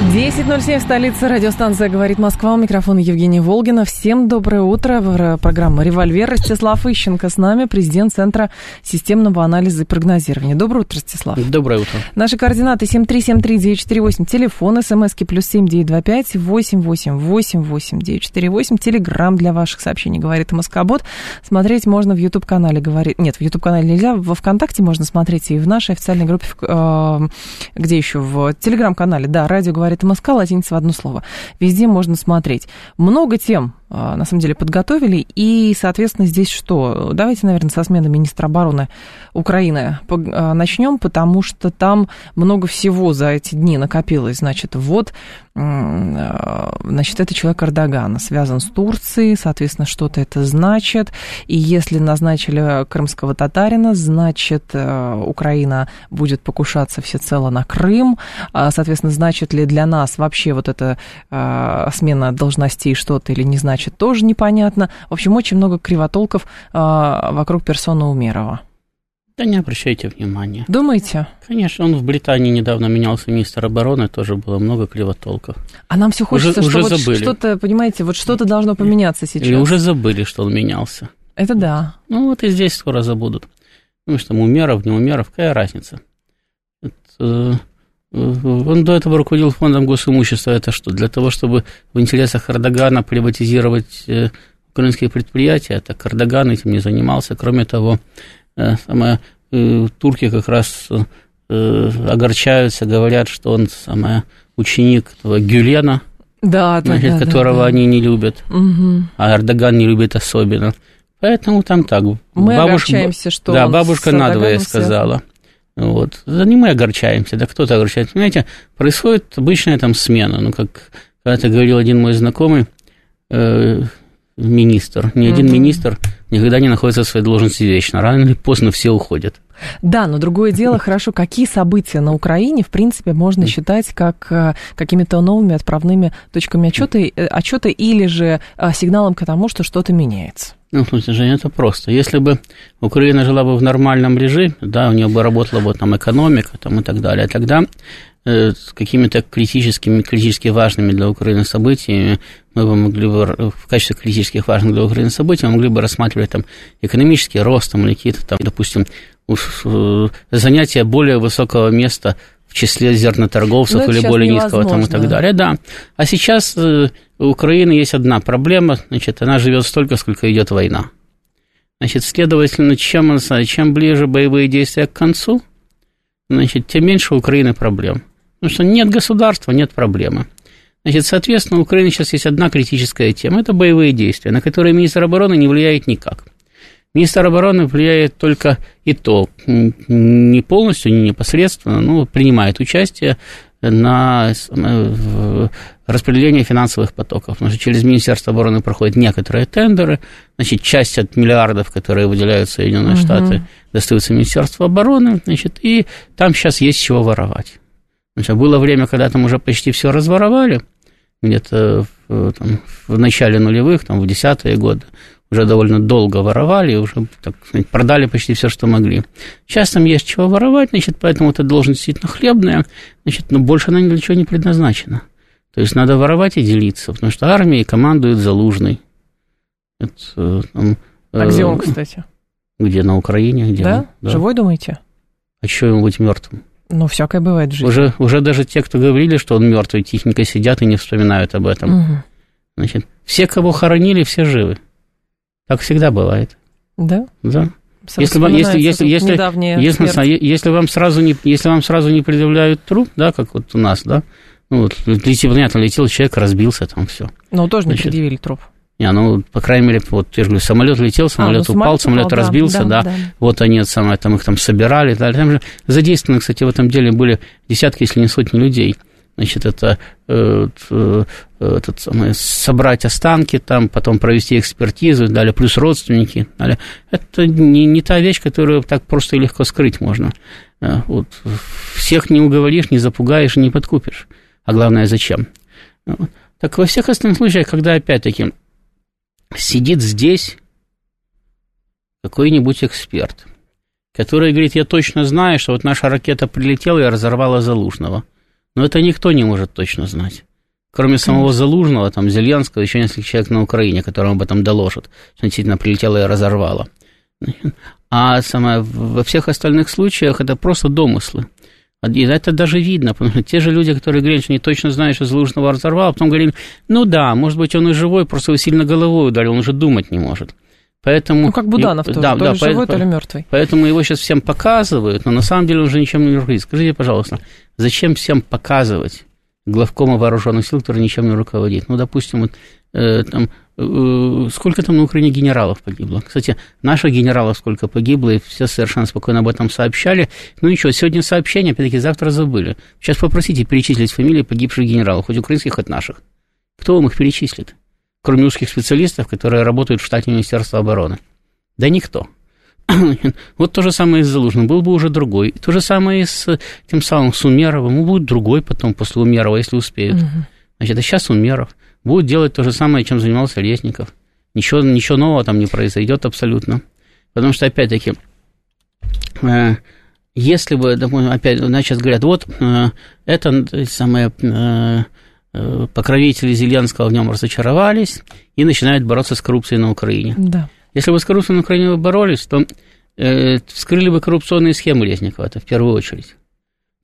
10.07 в столице. Радиостанция «Говорит Москва». У микрофона Евгения Волгина. Всем доброе утро. Программа «Револьвер». Ростислав Ищенко с нами, президент Центра системного анализа и прогнозирования. Доброе утро, Ростислав. Доброе утро. Наши координаты 7373948. Телефон, смски плюс 7925 8888948. Телеграмм для ваших сообщений «Говорит Москобот». Смотреть можно в YouTube-канале «Говорит...» Нет, в YouTube-канале нельзя. Во ВКонтакте можно смотреть и в нашей официальной группе, э, где еще? В Телеграм-канале, да, «Радио говорит говорит МСК, латиница в одно слово. Везде можно смотреть. Много тем, на самом деле, подготовили. И, соответственно, здесь что? Давайте, наверное, со смены министра обороны Украины а, начнем, потому что там много всего за эти дни накопилось. Значит, вот, а, значит, это человек Эрдогана, связан с Турцией, соответственно, что-то это значит. И если назначили крымского татарина, значит, Украина будет покушаться всецело на Крым. Соответственно, значит ли для нас вообще вот эта смена должностей что-то или не значит? Значит, тоже непонятно. В общем, очень много кривотолков а, вокруг персоны Умерова. Да не обращайте внимания. Думаете? Конечно, он в Британии недавно менялся министр обороны, тоже было много кривотолков. А нам все хочется, уже, что уже вот что-то, понимаете, вот что-то должно поменяться сейчас. Или уже забыли, что он менялся. Это да. Ну вот и здесь скоро забудут. Ну что, Умеров, не Умеров, какая разница? Это, он до этого руководил фондом госимущества. Это что? Для того, чтобы в интересах Эрдогана приватизировать э, украинские предприятия. Это Эрдоган этим не занимался. Кроме того, э, самое, э, турки как раз огорчаются, говорят, что он самое, ученик этого Гюлена, да, да, значит, да, которого да, да. они не любят, угу. а Эрдоган не любит особенно. Поэтому там так. Мы бабушка, огорчаемся, что Да, бабушка надвое сказала. Вот. За не мы огорчаемся, да кто-то огорчается. Понимаете, происходит обычная там смена. Ну, как когда-то говорил один мой знакомый, э, министр. Ни один mm-hmm. министр никогда не находится в своей должности вечно. Рано или поздно все уходят. Да, но другое дело, хорошо, какие события на Украине, в принципе, можно считать как э, какими-то новыми отправными точками отчета, э, отчета или же э, сигналом к тому, что что-то меняется? Ну, слушайте, Женя, это просто. Если бы Украина жила бы в нормальном режиме, да, у нее бы работала бы там экономика там, и так далее, тогда э, с какими-то критическими, критически важными для Украины событиями мы бы могли бы в качестве критических важных для Украины событий мы могли бы рассматривать там экономический рост там, или какие-то там, допустим, э, занятия более высокого места в числе зерноторговцев ну, или более низкого там и так далее. Да. А сейчас э, у Украины есть одна проблема, значит, она живет столько, сколько идет война. Значит, следовательно, чем, чем ближе боевые действия к концу, значит, тем меньше у Украины проблем. Потому что нет государства, нет проблемы. Значит, соответственно, у Украины сейчас есть одна критическая тема – это боевые действия, на которые министр обороны не влияет никак. Министр обороны влияет только и то, не полностью, не непосредственно, но принимает участие на распределение финансовых потоков. Потому что через Министерство обороны проходят некоторые тендеры, значит, часть от миллиардов, которые выделяют Соединенные угу. Штаты, достаются Министерству обороны, значит, и там сейчас есть чего воровать. Значит, было время, когда там уже почти все разворовали, где-то в, там, в начале нулевых, там, в десятые годы, уже довольно долго воровали, уже, так сказать, продали почти все, что могли. Сейчас там есть чего воровать, значит, поэтому эта должность действительно хлебная, значит, но больше она ни для чего не предназначена. То есть надо воровать и делиться, потому что армией командует Залужный. Это, э, там, а где он, э, кстати? Где, на Украине? Где да? да? Живой, думаете? А что ему быть мертвым? Ну, всякое бывает в жизни. Уже, уже даже те, кто говорили, что он мертвый, тихенько сидят и не вспоминают об этом. Угу. Значит, все, кого хоронили, все живы. Так всегда бывает. Да? Да. Если, если, если, если, если, если, вам сразу не, если вам сразу не предъявляют труп, да, как вот у нас, да, ну вот, летел, понятно, летел человек, разбился, там все. Но тоже не предъявили труп. Не, ну, по крайней мере, вот я же говорю, самолет летел, самолет а, ну, упал, самолет упал, разбился, да, да, да. Вот они самое, там их там собирали, да, там же задействованы, кстати, в этом деле были десятки, если не сотни людей. Значит, это э, э, этот самый, собрать останки, там, потом провести экспертизу, далее плюс родственники. Далее. Это не, не та вещь, которую так просто и легко скрыть можно. Э, вот. Всех не уговоришь, не запугаешь, не подкупишь. А главное, зачем? Так во всех остальных случаях, когда, опять-таки, сидит здесь какой-нибудь эксперт, который говорит, я точно знаю, что вот наша ракета прилетела и разорвала Залужного. Но это никто не может точно знать. Кроме самого Залужного, там, Зеленского, еще несколько человек на Украине, которым об этом доложат, что действительно прилетела и разорвала. А самое, во всех остальных случаях это просто домыслы. И это даже видно, потому что те же люди, которые говорят, что они точно знают, что Залужного разорвал, а потом говорили, ну да, может быть, он и живой, просто его сильно головой ударил, он уже думать не может. Поэтому, ну, как Буданов тоже, да, то да, ли живой, по, то ли мертвый. Поэтому его сейчас всем показывают, но на самом деле он уже ничем не руководит. Скажите, пожалуйста, зачем всем показывать главкома вооруженных сил, который ничем не руководит? Ну, допустим, вот, э, там, э, сколько там на Украине генералов погибло? Кстати, наших генералов сколько погибло, и все совершенно спокойно об этом сообщали. Ну, ничего, сегодня сообщение, опять-таки, завтра забыли. Сейчас попросите перечислить фамилии погибших генералов, хоть украинских, хоть наших. Кто вам их перечислит? Кроме узких специалистов, которые работают в штате Министерства обороны? Да никто. Вот то же самое и с Залужным, был бы уже другой. То же самое и с тем самым с Умеровым, ну, будет другой потом после Умерова, если успеют. Значит, а сейчас Умеров будет делать то же самое, чем занимался Резников. Ничего, ничего нового там не произойдет абсолютно. Потому что, опять-таки, э, если бы, допустим, опять, сейчас говорят, вот э, это самое э, Э, покровители Зеленского в нем разочаровались и начинают бороться с коррупцией на Украине. Да. Если бы с коррупцией на Украине боролись, то э, вскрыли бы коррупционные схемы Резникова, это в первую очередь.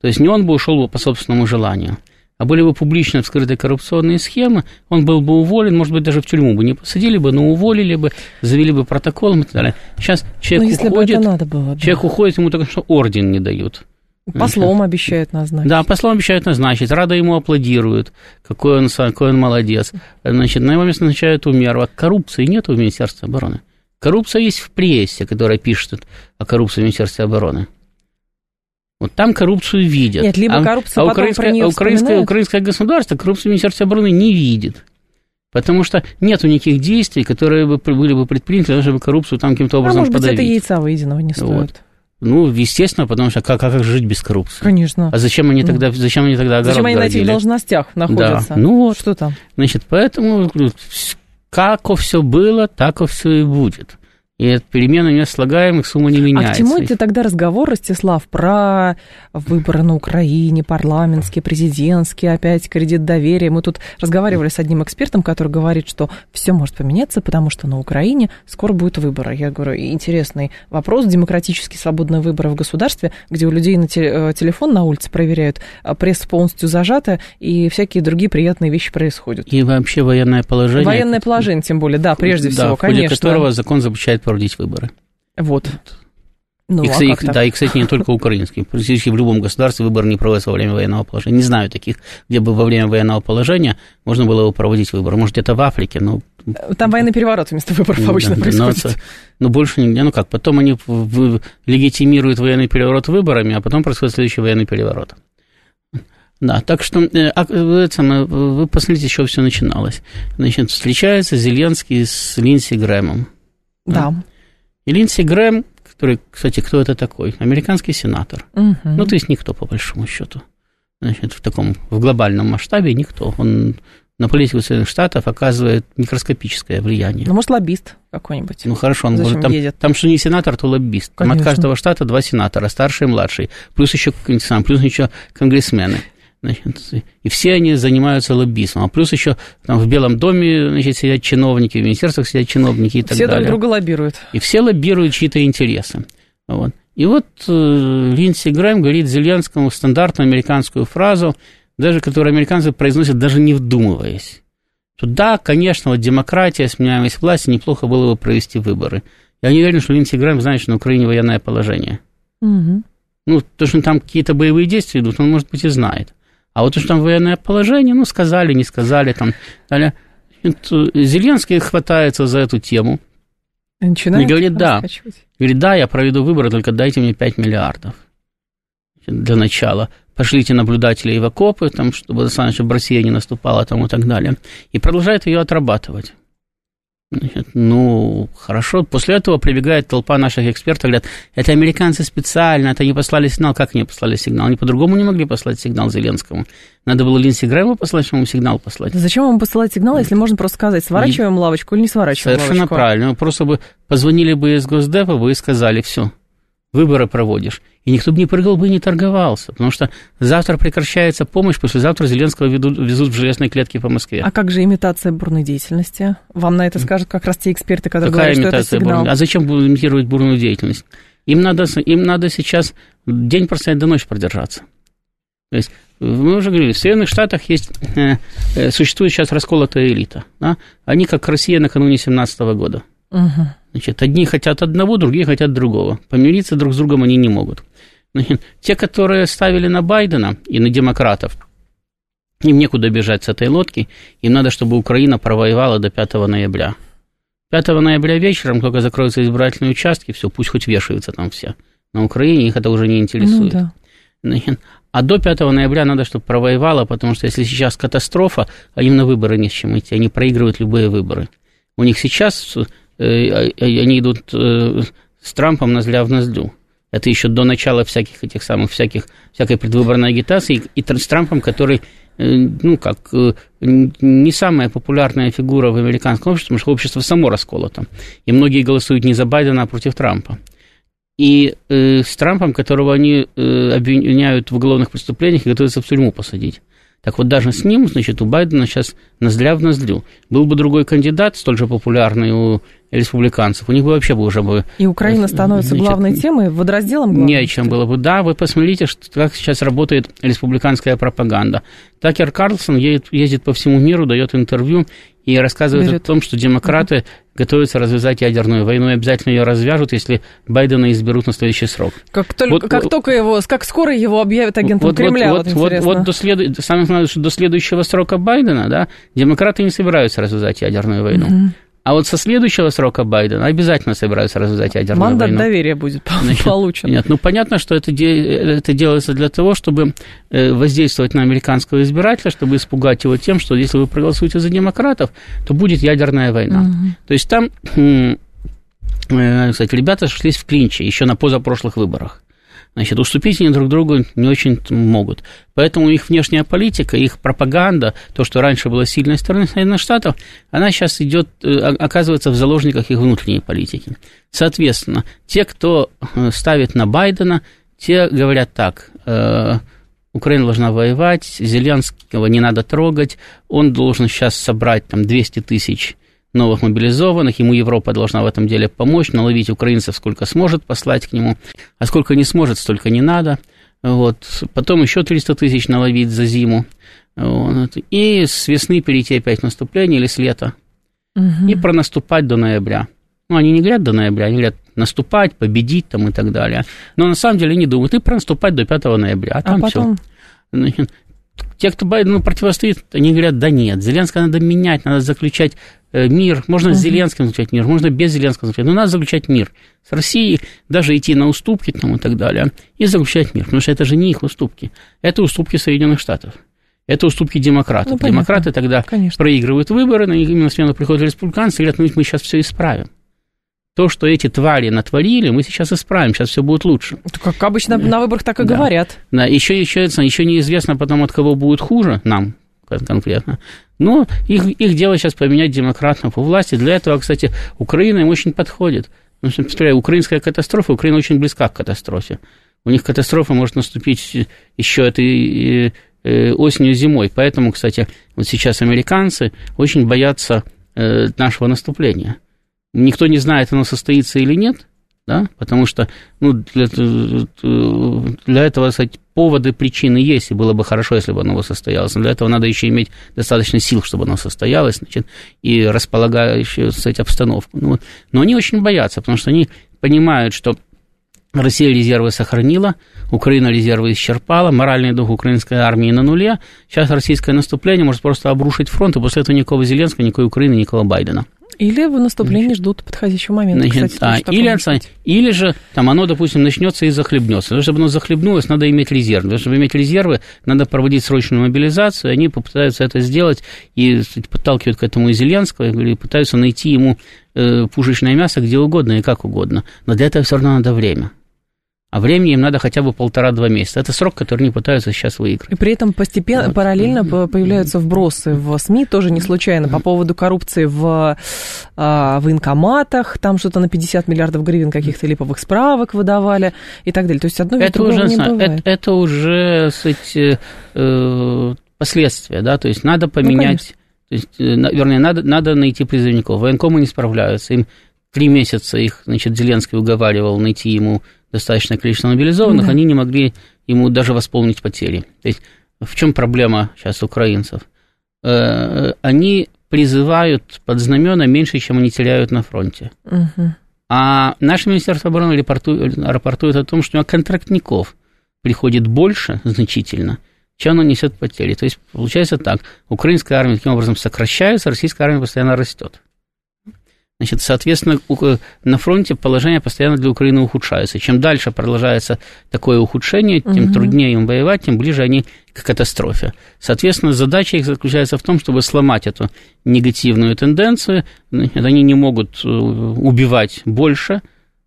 То есть не он бы ушел бы по собственному желанию, а были бы публично вскрыты коррупционные схемы, он был бы уволен, может быть, даже в тюрьму бы не посадили бы, но уволили бы, завели бы протоколом и так далее. Сейчас человек но уходит, надо было, да. человек уходит, ему только что орден не дают. Послом обещают назначить. Да, послом обещают назначить. Рада ему аплодируют. Какой он, какой он молодец. Значит, на его место назначают Умерова. Коррупции нет в Министерстве обороны. Коррупция есть в прессе, которая пишет о коррупции в Министерстве обороны. Вот там коррупцию видят. Нет, либо коррупция а, а украинское, про а украинское, украинское государство коррупцию в Министерстве обороны не видит. Потому что нет никаких действий, которые бы были бы предприняты, чтобы коррупцию там каким-то образом а может подавить. быть, это яйца выеденного не стоит. Вот. Ну, естественно, потому что как, как жить без коррупции? Конечно. А зачем они тогда, зачем они тогда огород Зачем они городили? на этих должностях находятся? Да. Ну вот. Что там? Значит, поэтому как все было, так все и будет. И от перемены не слагаемых сумма не меняется. А к чему это тогда разговор, Ростислав, про выборы на Украине, парламентские, президентские, опять кредит доверия? Мы тут разговаривали с одним экспертом, который говорит, что все может поменяться, потому что на Украине скоро будут выборы. Я говорю, интересный вопрос, демократически свободные выборы в государстве, где у людей на э, телефон на улице проверяют, а пресса полностью зажата, и всякие другие приятные вещи происходят. И вообще военное положение. Военное положение, тем более, да, прежде да, всего, в ходе конечно. которого закон запрещает проводить выборы. Вот. Ну, и, а кстати, да, и, кстати, не только украинские. Практически в любом государстве выбор не проводится во время военного положения. Не знаю таких, где бы во время военного положения можно было бы проводить выборы. Может, где-то в Африке, но... Там военный переворот вместо выборов ну, обычно да, происходит. Но, но больше нигде. Ну как, потом они легитимируют военный переворот выборами, а потом происходит следующий военный переворот. Да, так что э, а, вы, вы посмотрите, с чего все начиналось. Значит, встречается Зеленский с Линси Грэмом. Да. да. И Линдси Грэм, который, кстати, кто это такой? Американский сенатор. Угу. Ну, то есть никто, по большому счету. Значит, в таком, в глобальном масштабе никто. Он на политику Соединенных Штатов оказывает микроскопическое влияние. Ну, может, лоббист какой-нибудь. Ну, хорошо, он Зачем там, едет? там что не сенатор, то лоббист. Конечно. Там от каждого штата два сенатора, старший и младший. Плюс еще, плюс еще конгрессмены. Значит, и все они занимаются лоббизмом. А плюс еще там в Белом доме значит, сидят чиновники, в министерствах сидят чиновники и так все далее. Все друг друга лоббируют. И все лоббируют чьи-то интересы. Вот. И вот э, Линдси Грэм говорит Зеленскому стандартную американскую фразу, даже которую американцы произносят, даже не вдумываясь. Что да, конечно, вот демократия, сменяемость власти, неплохо было бы провести выборы. Я не уверен, что Линдси Грэм знает, что на Украине военное положение. Угу. Ну, то, что там какие-то боевые действия идут, он, может быть, и знает. А вот уж там военное положение, ну, сказали, не сказали, там, далее. Зеленский хватается за эту тему. Начинает и говорит, да. Говорит, да, я проведу выборы, только дайте мне 5 миллиардов для начала. пошлите наблюдателей в окопы, там, чтобы достаточно Россия не наступала там, и так далее. И продолжает ее отрабатывать. Значит, ну, хорошо. После этого прибегает толпа наших экспертов, говорят, это американцы специально, это они послали сигнал. Как они послали сигнал? Они по-другому не могли послать сигнал Зеленскому. Надо было Линдси Грэму послать, чтобы ему сигнал послать. Зачем вам посылать сигнал, если можно просто сказать, сворачиваем лавочку или не сворачиваем Совершенно лавочку? правильно. Просто бы позвонили бы из Госдепа, вы и сказали, все, выборы проводишь. И никто бы не прыгал бы и не торговался, потому что завтра прекращается помощь, послезавтра Зеленского ведут, везут в железной клетке по Москве. А как же имитация бурной деятельности? Вам на это скажут как раз те эксперты, которые Какая говорят, что это сигнал. Бурной? А зачем имитировать бурную деятельность? Им надо, им надо сейчас день простоять до ночи продержаться. То есть мы уже говорили, в Соединенных Штатах есть, э, э, существует сейчас расколотая элита. Да? Они как Россия накануне 17 года. Угу. Значит, одни хотят одного, другие хотят другого. Помириться друг с другом они не могут. Значит, те, которые ставили на Байдена и на демократов, им некуда бежать с этой лодки, им надо, чтобы Украина провоевала до 5 ноября. 5 ноября вечером, только закроются избирательные участки, все, пусть хоть вешаются там все. На Украине их это уже не интересует. Ну, да. Значит, а до 5 ноября надо, чтобы провоевала, потому что если сейчас катастрофа, а им на выборы не с чем идти, они проигрывают любые выборы. У них сейчас они идут э, с Трампом нозля в нозлю. Это еще до начала всяких этих самых, всяких, всякой предвыборной агитации, и, и с Трампом, который, э, ну, как, э, не самая популярная фигура в американском обществе, потому что общество само расколото. И многие голосуют не за Байдена, а против Трампа. И э, с Трампом, которого они э, обвиняют в уголовных преступлениях и готовятся в тюрьму посадить. Так вот, даже с ним, значит, у Байдена сейчас ноздря в ноздрю. Был бы другой кандидат, столь же популярный у республиканцев, у них бы вообще бы уже бы... И Украина становится значит, главной темой, водоразделом главной? Не о чем было бы. Да, вы посмотрите, что, как сейчас работает республиканская пропаганда. Такер Карлсон едет, ездит по всему миру, дает интервью и рассказывает Берет. о том, что демократы uh-huh. Готовятся развязать ядерную войну и обязательно ее развяжут, если Байдена изберут на следующий срок. Как, только, вот, как только его, как скоро его объявят агентом вот, Кремля, вот, вот, вот, вот до, следу, самое главное, что до следующего срока Байдена, да, демократы не собираются развязать ядерную войну. Uh-huh. А вот со следующего срока Байдена обязательно собираются развязать ядерную Мандат войну. доверия будет Значит, получен. Нет, ну понятно, что это, это делается для того, чтобы э, воздействовать на американского избирателя, чтобы испугать его тем, что если вы проголосуете за демократов, то будет ядерная война. Угу. То есть там, э, кстати, ребята шлись в клинче еще на позапрошлых выборах. Значит, уступить они друг другу не очень могут. Поэтому их внешняя политика, их пропаганда, то, что раньше было сильной стороной Соединенных Штатов, она сейчас идет, э, оказывается в заложниках их внутренней политики. Соответственно, те, кто э, ставит на Байдена, те говорят так, э, Украина должна воевать, Зеленского не надо трогать, он должен сейчас собрать там 200 тысяч новых мобилизованных, ему Европа должна в этом деле помочь, наловить украинцев сколько сможет послать к нему, а сколько не сможет, столько не надо. Вот. Потом еще 300 тысяч наловить за зиму. Вот. И с весны перейти опять в наступление или с лета. Угу. И пронаступать до ноября. Ну, они не говорят до ноября, они говорят наступать, победить там и так далее. Но на самом деле они думают, и пронаступать до 5 ноября, а там а потом... все те, кто Байдену противостоит, они говорят, да нет, Зеленского надо менять, надо заключать э, мир. Можно uh-huh. с Зеленским заключать мир, можно без Зеленского заключать, но надо заключать мир. С Россией даже идти на уступки там, и так далее, и заключать мир, потому что это же не их уступки, это уступки Соединенных Штатов. Это уступки демократов. Ну, Демократы тогда Конечно. проигрывают выборы, на именно смену приходят республиканцы и говорят, ну мы сейчас все исправим то, что эти твари натворили, мы сейчас исправим, сейчас все будет лучше. Как обычно на выборах так и да. говорят. Да, еще, еще, еще неизвестно потом, от кого будет хуже нам конкретно. Но их, их дело сейчас поменять демократов у власти. Для этого, кстати, Украина им очень подходит. Что, представляю, украинская катастрофа, Украина очень близка к катастрофе. У них катастрофа может наступить еще этой э, осенью, зимой. Поэтому, кстати, вот сейчас американцы очень боятся э, нашего наступления никто не знает, оно состоится или нет, да, потому что ну, для, для этого, кстати, поводы, причины есть, и было бы хорошо, если бы оно состоялось, но для этого надо еще иметь достаточно сил, чтобы оно состоялось, значит, и располагающую, кстати, обстановку. Ну, но они очень боятся, потому что они понимают, что Россия резервы сохранила, Украина резервы исчерпала, моральный дух украинской армии на нуле. Сейчас российское наступление может просто обрушить фронт, и после этого никакого Зеленского, никакой Украины, никакого Байдена. Или в наступлении Значит, ждут подходящего момента. Значит, Кстати, а, или, или же там оно, допустим, начнется и захлебнется. Но чтобы оно захлебнулось, надо иметь резерв. Чтобы иметь резервы, надо проводить срочную мобилизацию. Они попытаются это сделать и кстати, подталкивают к этому и Зеленского, и пытаются найти ему э, пушечное мясо где угодно и как угодно. Но для этого все равно надо время а времени им надо хотя бы полтора-два месяца. Это срок, который они пытаются сейчас выиграть. И при этом постепенно, вот. параллельно появляются вбросы в СМИ, тоже не случайно, по поводу коррупции в а, военкоматах, там что-то на 50 миллиардов гривен каких-то липовых справок выдавали и так далее. То есть одно это уже, не бывает. Это, это уже, кстати, э, последствия, да, то есть надо ну, поменять... Ну, то есть, э, вернее, надо, надо найти призывников. Военкомы не справляются. Им три месяца их, значит, Зеленский уговаривал найти ему достаточное количество мобилизованных, да. они не могли ему даже восполнить потери. То есть в чем проблема сейчас украинцев? Э, они призывают под знамена меньше, чем они теряют на фронте. Угу. А наше Министерство обороны рапортует, рапортует о том, что у контрактников приходит больше значительно, чем оно несет потери. То есть получается так, украинская армия таким образом сокращается, российская армия постоянно растет. Значит, соответственно, на фронте положение постоянно для Украины ухудшается. Чем дальше продолжается такое ухудшение, тем угу. труднее им воевать, тем ближе они к катастрофе. Соответственно, задача их заключается в том, чтобы сломать эту негативную тенденцию. Значит, они не могут э, убивать больше,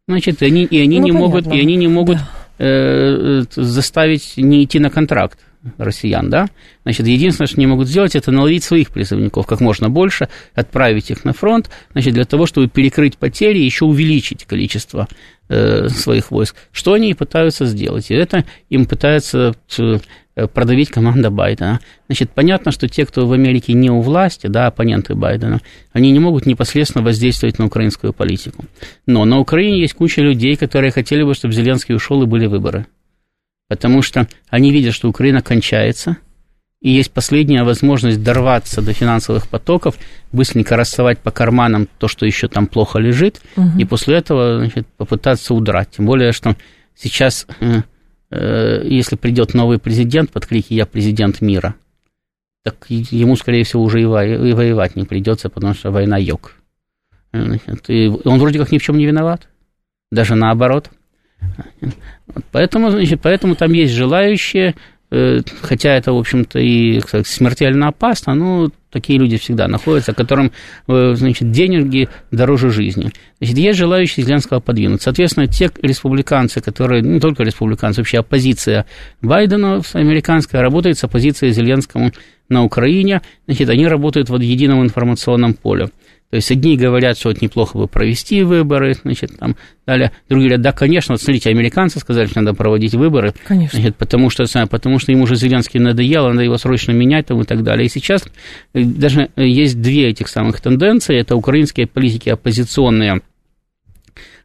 значит, и они, и они ну, не понятно. могут, и они не могут да. э, заставить не идти на контракт россиян, да, значит, единственное, что они могут сделать, это наловить своих призывников как можно больше, отправить их на фронт, значит, для того, чтобы перекрыть потери и еще увеличить количество э, своих войск. Что они и пытаются сделать? И это им пытается э, продавить команда Байдена. Значит, понятно, что те, кто в Америке не у власти, да, оппоненты Байдена, они не могут непосредственно воздействовать на украинскую политику. Но на Украине есть куча людей, которые хотели бы, чтобы Зеленский ушел и были выборы потому что они видят, что Украина кончается, и есть последняя возможность дорваться до финансовых потоков, быстренько расставать по карманам то, что еще там плохо лежит, угу. и после этого значит, попытаться удрать. Тем более, что сейчас, э, э, если придет новый президент под крики «Я президент мира», так ему, скорее всего, уже и воевать не придется, потому что война йог. И он вроде как ни в чем не виноват, даже наоборот – Поэтому, значит, поэтому там есть желающие, э, хотя это, в общем-то, и кстати, смертельно опасно, но такие люди всегда находятся, которым, э, значит, деньги дороже жизни. Значит, есть желающие Зеленского подвинуть. Соответственно, те республиканцы, которые, не только республиканцы, вообще оппозиция Байдена американская, работает с оппозицией Зеленскому на Украине, значит, они работают в едином информационном поле. То есть одни говорят, что вот неплохо бы провести выборы, значит, там далее. Другие говорят, да, конечно, вот смотрите, американцы сказали, что надо проводить выборы, конечно. Значит, потому, что, потому что ему уже Зеленский надоело, надо его срочно менять там, и так далее. И сейчас э, даже э, есть две этих самых тенденции. Это украинские политики оппозиционные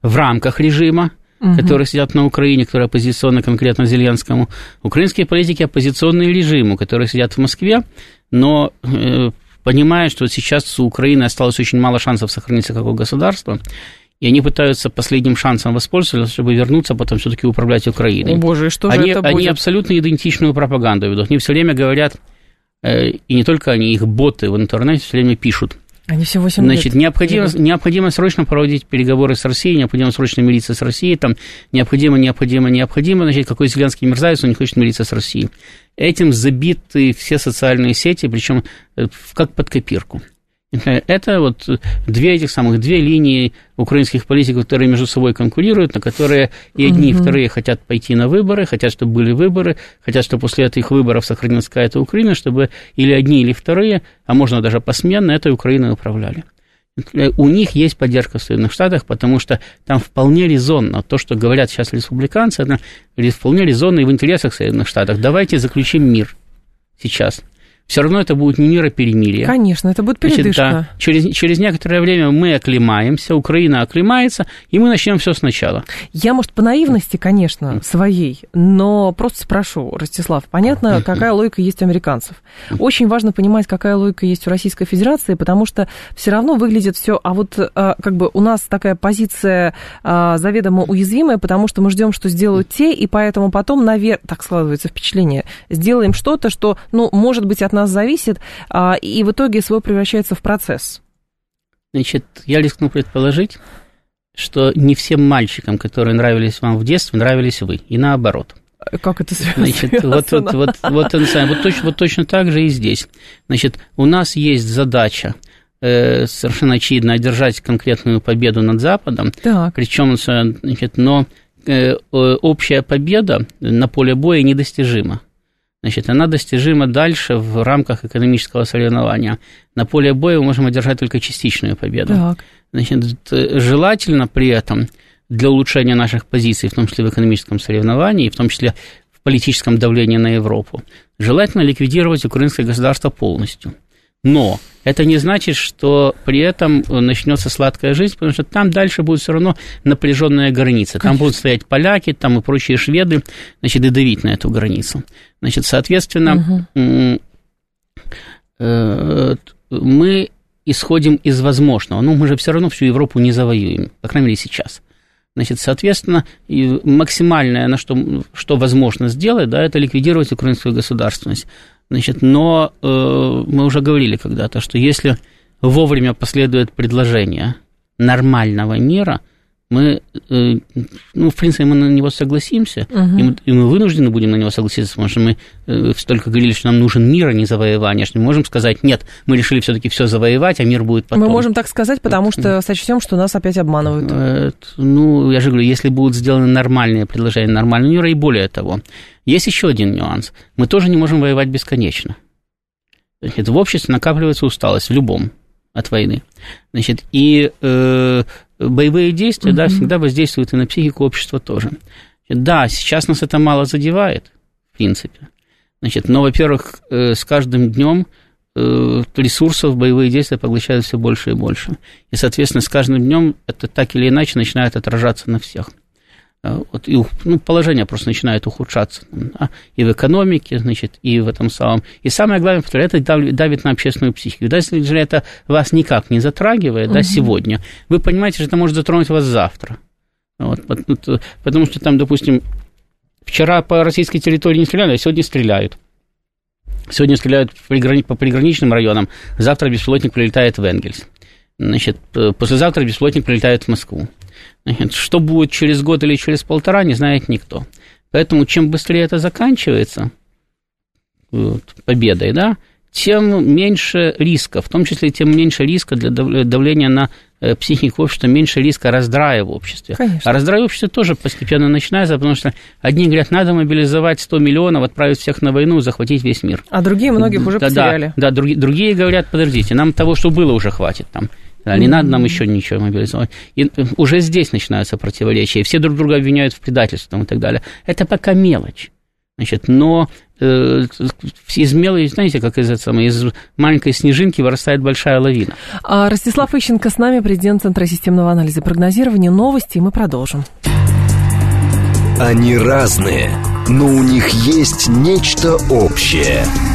в рамках режима, угу. которые сидят на Украине, которые оппозиционны конкретно Зеленскому. Украинские политики оппозиционные режиму, которые сидят в Москве, но понимая, что сейчас у Украины осталось очень мало шансов сохраниться как государство, и они пытаются последним шансом воспользоваться, чтобы вернуться потом все-таки управлять Украиной. О боже, что они, же это будет? Они абсолютно идентичную пропаганду ведут. Они все время говорят, э, и не только они, их боты в интернете все время пишут – они все 8 Значит, лет. Необходимо, необходимо срочно проводить переговоры с Россией, необходимо срочно мириться с Россией, там, необходимо, необходимо, необходимо, значит, какой зеленский мерзавец, он не хочет мириться с Россией. Этим забиты все социальные сети, причем э, как под копирку. Это вот две этих самых, две линии украинских политиков, которые между собой конкурируют, на которые и одни, угу. и вторые хотят пойти на выборы, хотят, чтобы были выборы, хотят, чтобы после этих выборов сохранилась какая-то Украина, чтобы или одни, или вторые, а можно даже посменно, этой Украиной управляли. У них есть поддержка в Соединенных Штатах, потому что там вполне резонно то, что говорят сейчас республиканцы, это вполне резонно и в интересах Соединенных Штатов. Давайте заключим мир сейчас – все равно это будет не мир, а перемирие. Конечно, это будет передышка. Значит, да, через, через некоторое время мы оклемаемся, Украина оклемается, и мы начнем все сначала. Я, может, по наивности, конечно, своей, но просто спрошу, Ростислав, понятно, какая логика есть у американцев. Очень важно понимать, какая логика есть у Российской Федерации, потому что все равно выглядит все, а вот а, как бы у нас такая позиция а, заведомо уязвимая, потому что мы ждем, что сделают те, и поэтому потом, наверное, так складывается впечатление, сделаем что-то, что, ну, может быть, от нас зависит, а, и в итоге СВО превращается в процесс. Значит, я рискну предположить, что не всем мальчикам, которые нравились вам в детстве, нравились вы, и наоборот. Как это связано? Значит, вот, вот, вот, вот, вот, точно, вот точно так же и здесь. Значит, у нас есть задача э, совершенно очевидно одержать конкретную победу над Западом. Так. Причем, значит, но э, общая победа на поле боя недостижима. Значит, она достижима дальше в рамках экономического соревнования. На поле боя мы можем одержать только частичную победу. Так. Значит, желательно при этом для улучшения наших позиций, в том числе в экономическом соревновании, в том числе в политическом давлении на Европу, желательно ликвидировать украинское государство полностью. Но это не значит, что при этом начнется сладкая жизнь, потому что там дальше будет все равно напряженная граница. Конечно. Там будут стоять поляки, там и прочие шведы, значит, и давить на эту границу. Значит, соответственно, угу. мы исходим из возможного. Но мы же все равно всю Европу не завоюем, по крайней мере, сейчас. Значит, соответственно, максимальное, на что, что возможно сделать, да, это ликвидировать украинскую государственность. Значит, но э, мы уже говорили когда-то, что если вовремя последует предложение нормального мира – мы, э, ну, в принципе, мы на него согласимся, угу. и, мы, и мы вынуждены будем на него согласиться, потому что мы э, столько говорили, что нам нужен мир, а не завоевание, что мы можем сказать, нет, мы решили все-таки все завоевать, а мир будет потом. Мы можем так сказать, потому что сочтем, что нас опять обманывают. Ну, я же говорю, если будут сделаны нормальные предложения нормального мира, и более того, есть еще один нюанс. Мы тоже не можем воевать бесконечно. Значит, в обществе накапливается усталость в любом от войны. Значит, и э, боевые действия, mm да, всегда воздействуют и на психику общества тоже. Да, сейчас нас это мало задевает, в принципе. Значит, но, во-первых, э, с каждым днем э, ресурсов боевые действия поглощают все больше и больше. И, соответственно, с каждым днем это так или иначе начинает отражаться на всех. Э, вот, и, ну, положение просто начинает ухудшаться да, и в экономике, значит, и в этом самом. И самое главное, это давит на общественную психику. Даже если это вас никак не затрагивает, угу. да, сегодня, вы понимаете, что это может затронуть вас завтра. Вот, потому что там, допустим, вчера по российской территории не стреляли, а сегодня стреляют. Сегодня стреляют по приграничным районам, завтра беспилотник прилетает в Энгельс. Значит, послезавтра беспилотник прилетает в Москву. Что будет через год или через полтора, не знает никто. Поэтому чем быстрее это заканчивается, вот, победой, да, тем меньше риска, в том числе тем меньше риска для давления на э, психику общества, меньше риска раздрая в обществе. Конечно. А раздрай в обществе тоже постепенно начинается, потому что одни говорят, надо мобилизовать 100 миллионов, отправить всех на войну, захватить весь мир. А другие многих уже да, потеряли. Да, да другие, другие говорят, подождите, нам того, что было, уже хватит там. Да, не надо нам еще ничего мобилизовать. И уже здесь начинаются противоречия. Все друг друга обвиняют в предательстве и так далее. Это пока мелочь. Значит, но э, из мелочи, знаете, как из, самой, из маленькой снежинки вырастает большая лавина. А Ростислав Ищенко с нами, президент Центра системного анализа и прогнозирования. Новости, и мы продолжим. Они разные, но у них есть нечто общее –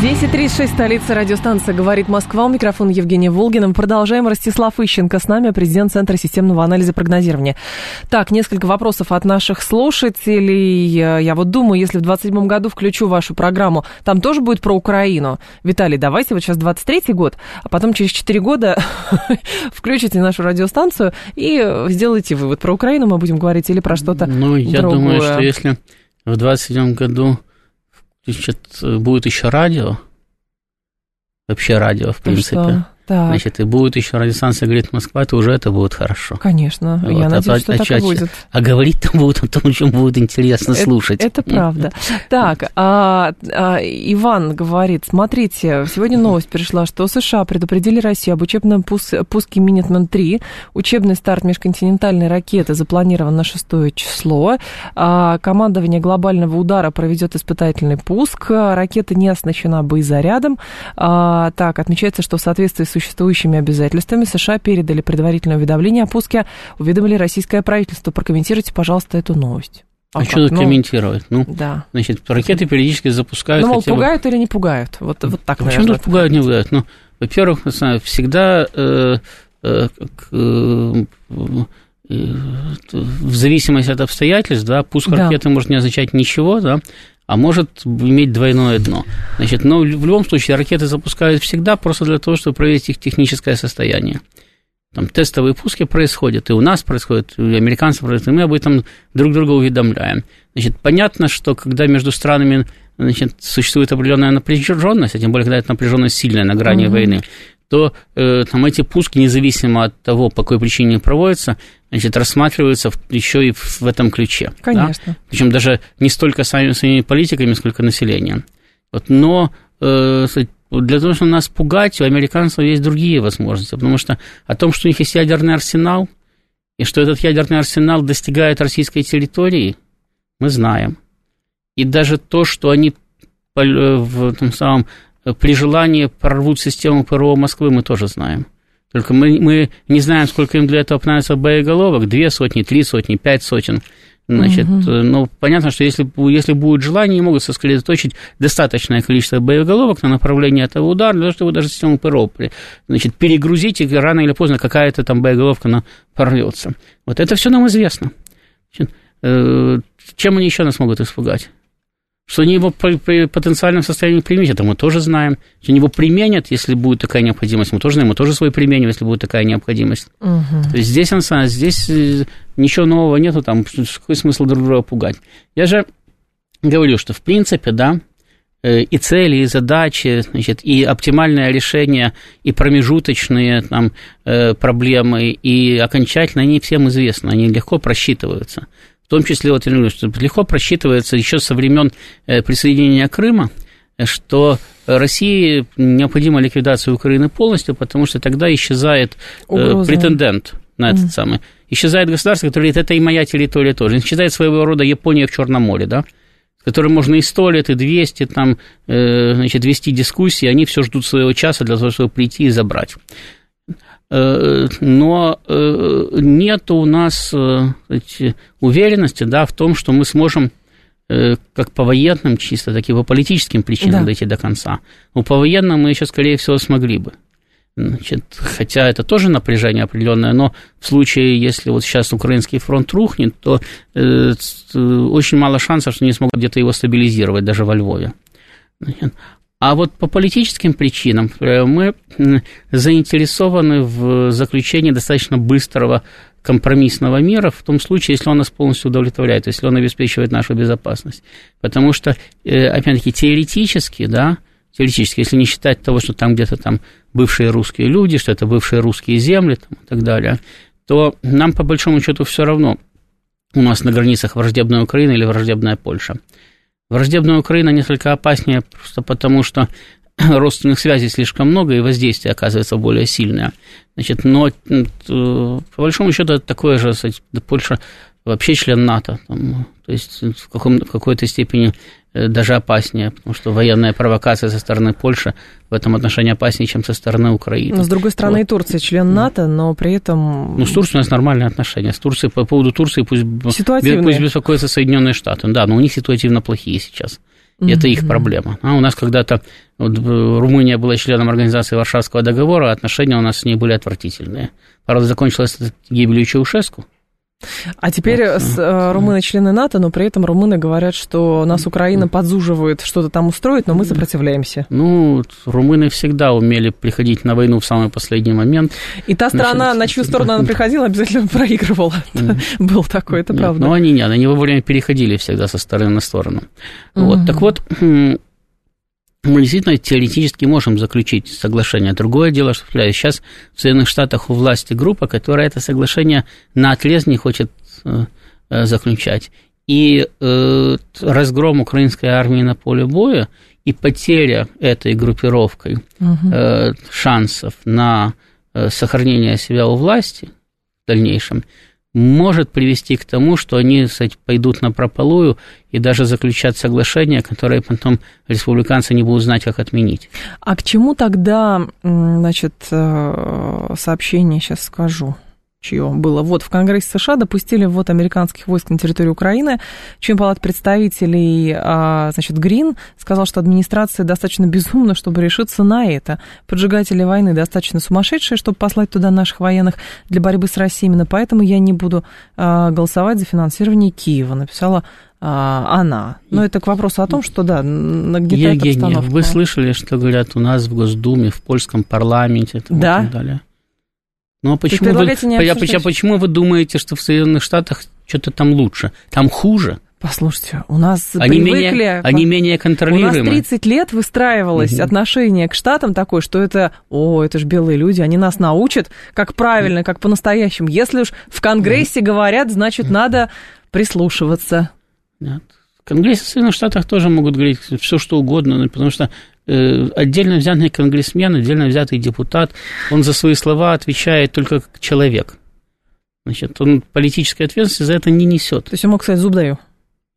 10.36, столица радиостанция «Говорит Москва». У микрофона Евгения Волгина. продолжаем. Ростислав Ищенко с нами, президент Центра системного анализа прогнозирования. Так, несколько вопросов от наших слушателей. Я вот думаю, если в 27 году включу вашу программу, там тоже будет про Украину. Виталий, давайте вот сейчас 23 год, а потом через 4 года включите нашу радиостанцию и сделайте вывод. Про Украину мы будем говорить или про что-то Ну, я другое. думаю, что если в 27 году Значит, будет еще радио. Вообще радио, в принципе. Так. Значит, и будет еще радиостанция «Говорит Москва», то уже это будет хорошо. Конечно, вот, я а надеюсь, а, что а, так и будет. А говорить там будут о том, чем будет интересно это, слушать. Это правда. Так, а, а, Иван говорит, смотрите, сегодня новость пришла, что США предупредили Россию об учебном пус пуске «Минитман-3». Учебный старт межконтинентальной ракеты запланирован на 6 число. А, командование глобального удара проведет испытательный пуск. Ракета не оснащена боезарядом. А, так, отмечается, что в соответствии с существующими обязательствами США передали предварительное уведомление о пуске, уведомили российское правительство. Прокомментируйте, пожалуйста, эту новость. А, а что тут ну, комментировать? Ну, да. значит, ракеты периодически запускают. Ну, мол, пугают бы... или не пугают? Вот, вот так, Почему тут пугают, не пугают? Ну, во-первых, всегда э, в зависимости от обстоятельств, да, пуск да. ракеты может не означать ничего, да, а может иметь двойное дно. Значит, но в любом случае ракеты запускают всегда просто для того, чтобы проверить их техническое состояние. Там тестовые пуски происходят, и у нас происходят, и у американцев происходят, и мы об этом друг друга уведомляем. Значит, понятно, что когда между странами значит, существует определенная напряженность, а тем более, когда эта напряженность сильная на грани mm-hmm. войны, то э, там эти пуски, независимо от того, по какой причине проводятся, значит, рассматриваются еще и в этом ключе. Конечно. Да? Причем даже не столько самими, самими политиками, сколько населением. Вот, но э, для того, чтобы нас пугать, у американцев есть другие возможности, потому что о том, что у них есть ядерный арсенал, и что этот ядерный арсенал достигает российской территории, мы знаем. И даже то, что они в том самом при желании прорвут систему ПРО Москвы, мы тоже знаем. Только мы, мы не знаем, сколько им для этого понадобится боеголовок, две сотни, три сотни, пять сотен. Значит, угу. ну, понятно, что если, если будет желание, они могут сосредоточить достаточное количество боеголовок на направление этого удара, для того, чтобы даже систему ПРО значит, перегрузить, и рано или поздно какая-то там боеголовка она порвется. Вот это все нам известно. Значит, э, чем они еще нас могут испугать? Что они его при потенциальном состоянии применить, это мы тоже знаем. Что они его применят, если будет такая необходимость, мы тоже знаем, мы тоже свой применим, если будет такая необходимость. Угу. То есть здесь, здесь э, ничего нового нету, там какой смысл друг друга пугать. Я же говорю, что в принципе, да, э, и цели, и задачи, значит, и оптимальное решение, и промежуточные там, э, проблемы, и окончательно, они всем известны, они легко просчитываются том числе, вот, легко просчитывается еще со времен э, присоединения Крыма, что России необходима ликвидация Украины полностью, потому что тогда исчезает э, Угроза. претендент на этот mm. самый. Исчезает государство, которое говорит, это и моя территория тоже. Исчезает своего рода Япония в Черном море, да, с которой можно и 100 лет, и 200 там, э, значит, вести дискуссии, они все ждут своего часа для того, чтобы прийти и забрать. Э, но э, нет у нас э, уверенности да, в том, что мы сможем как по военным чисто, так и по политическим причинам да. дойти до конца. Но по военным мы еще, скорее всего, смогли бы. Значит, хотя это тоже напряжение определенное, но в случае, если вот сейчас украинский фронт рухнет, то э, очень мало шансов, что они смогут где-то его стабилизировать, даже во Львове. А вот по политическим причинам э, мы заинтересованы в заключении достаточно быстрого компромиссного мира в том случае, если он нас полностью удовлетворяет, если он обеспечивает нашу безопасность. Потому что, э, опять-таки, теоретически, да, теоретически, если не считать того, что там где-то там бывшие русские люди, что это бывшие русские земли там, и так далее, то нам по большому счету все равно, у нас на границах враждебная Украина или враждебная Польша. Враждебная Украина несколько опаснее просто потому, что родственных связей слишком много, и воздействие оказывается более сильное. Значит, но по большому счету это такое же, Польша вообще член НАТО, там, то есть в, каком, в какой-то степени Э, даже опаснее, потому что военная провокация со стороны Польши в этом отношении опаснее, чем со стороны Украины. Но, с другой стороны, вот. и Турция член НАТО, но при этом... Ну, с Турцией у нас нормальные отношения. С Турцией, по поводу Турции пусть, пусть беспокоятся Соединенные Штаты. Да, но у них ситуативно плохие сейчас. И mm-hmm. это их проблема. А у нас когда-то вот, Румыния была членом организации Варшавского договора, а отношения у нас с ней были отвратительные. Правда, закончилось гибелью Чаушеску. А теперь вот. с, э, румыны члены НАТО, но при этом румыны говорят, что нас Украина подзуживает что-то там устроить, но мы сопротивляемся. Ну, румыны всегда умели приходить на войну в самый последний момент. И та страна, на чью сторону она приходила, обязательно проигрывала. Был такой, это правда. Ну, они нет, они вовремя переходили всегда со стороны на сторону. Вот, так вот, мы действительно теоретически можем заключить соглашение. Другое дело, что сейчас в Соединенных Штатах у власти группа, которая это соглашение на отлез не хочет э, э, заключать. И э, разгром украинской армии на поле боя и потеря этой группировкой угу. э, шансов на э, сохранение себя у власти в дальнейшем – может привести к тому, что они кстати, пойдут на прополую и даже заключат соглашение, которое потом республиканцы не будут знать, как отменить. А к чему тогда, значит, э, сообщение сейчас скажу? Чье было. Вот в Конгрессе США допустили ввод американских войск на территорию Украины. Член палат представителей, а, значит, Грин сказал, что администрация достаточно безумна, чтобы решиться на это. Поджигатели войны достаточно сумасшедшие, чтобы послать туда наших военных для борьбы с Россией. Именно поэтому я не буду а, голосовать за финансирование Киева, написала а, она. Но это к вопросу о том, что, да, нагнетает Евгения, обстановку. вы слышали, что говорят у нас в Госдуме, в польском парламенте и Да. так далее? Ну а почему вы, а обсуждать? почему вы думаете, что в Соединенных Штатах что-то там лучше? Там хуже? Послушайте, у нас Они привыкли... менее, они менее У нас контролируемы. 30 лет выстраивалось Мгм. отношение к штатам такое, что это, о, это же белые люди, они нас научат, как правильно, как по-настоящему. Если уж в Конгрессе говорят, значит, надо прислушиваться. Нет. В Конгрессе Соединенных Штатах тоже могут говорить все, что угодно, ну, потому что отдельно взятый конгрессмен, отдельно взятый депутат, он за свои слова отвечает только как человек. Значит, он политической ответственности за это не несет. То есть он мог сказать, зуб даю.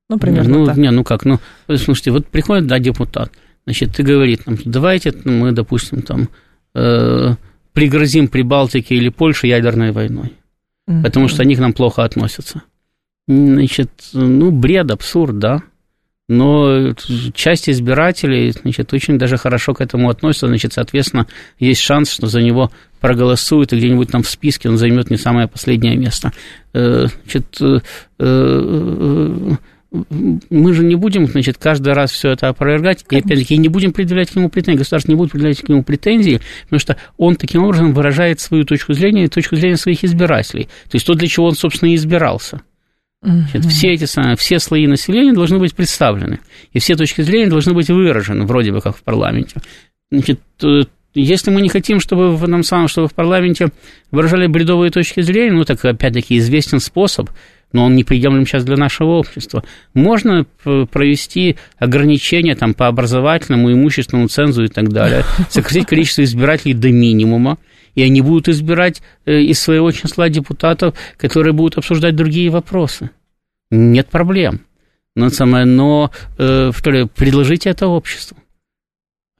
Ну, примерно ну, так. не, ну как, ну, слушайте, вот приходит, да, депутат, значит, ты говорит нам, давайте мы, допустим, там, э, пригрозим Прибалтике или Польше ядерной войной, Мгм. потому что они к нам плохо относятся. Значит, ну, бред, абсурд, да. Но часть избирателей, значит, очень даже хорошо к этому относятся, значит, соответственно, есть шанс, что за него проголосуют, и где-нибудь там в списке он займет не самое последнее место. Э, Значит, э, э, мы же не будем, значит, каждый раз все это опровергать, и опять-таки не будем предъявлять к нему претензии, государство не будет предъявлять к нему претензии, потому что он таким образом выражает свою точку зрения и точку зрения своих избирателей. То есть то, для чего он, собственно, и избирался. Значит, все эти все слои населения должны быть представлены, и все точки зрения должны быть выражены, вроде бы как в парламенте. Значит, э, если мы не хотим, чтобы в этом самом, чтобы в парламенте выражали бредовые точки зрения, ну, так, опять-таки, известен способ, но он неприемлем сейчас для нашего общества. Можно провести ограничения там, по образовательному, имущественному цензу и так далее, сократить количество избирателей до минимума, и они будут избирать э, из своего числа депутатов, которые будут обсуждать другие вопросы. Нет проблем. Но, самое, но э, второе, предложите это обществу.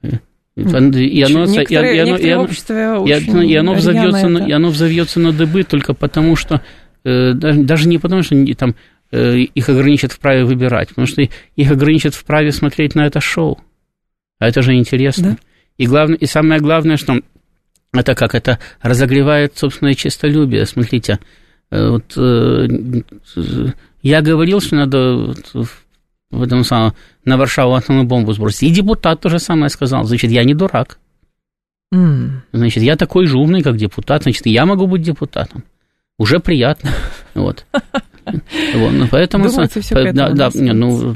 Э, И оно, Некоторые, и оно- и некоторые в оно- обществе и очень оно, и оно рьяно взовьется, на, и оно взовьется на дыбы только потому, что э, даже, даже не потому, что там, э, их ограничат в праве выбирать, потому что их ограничат в праве смотреть на это шоу. А это же интересно. Да. И, главное, и самое главное, что это как это разогревает собственное честолюбие. Смотрите, э, вот э, я говорил, что надо в- этом самом, на Варшаву атомную бомбу сбросить. И депутат то же самое сказал. Значит, я не дурак. М. Значит, я такой же умный, как депутат, значит, я могу быть депутатом. Уже приятно. Вот. Вот, ну, поэтому, да, да, ну,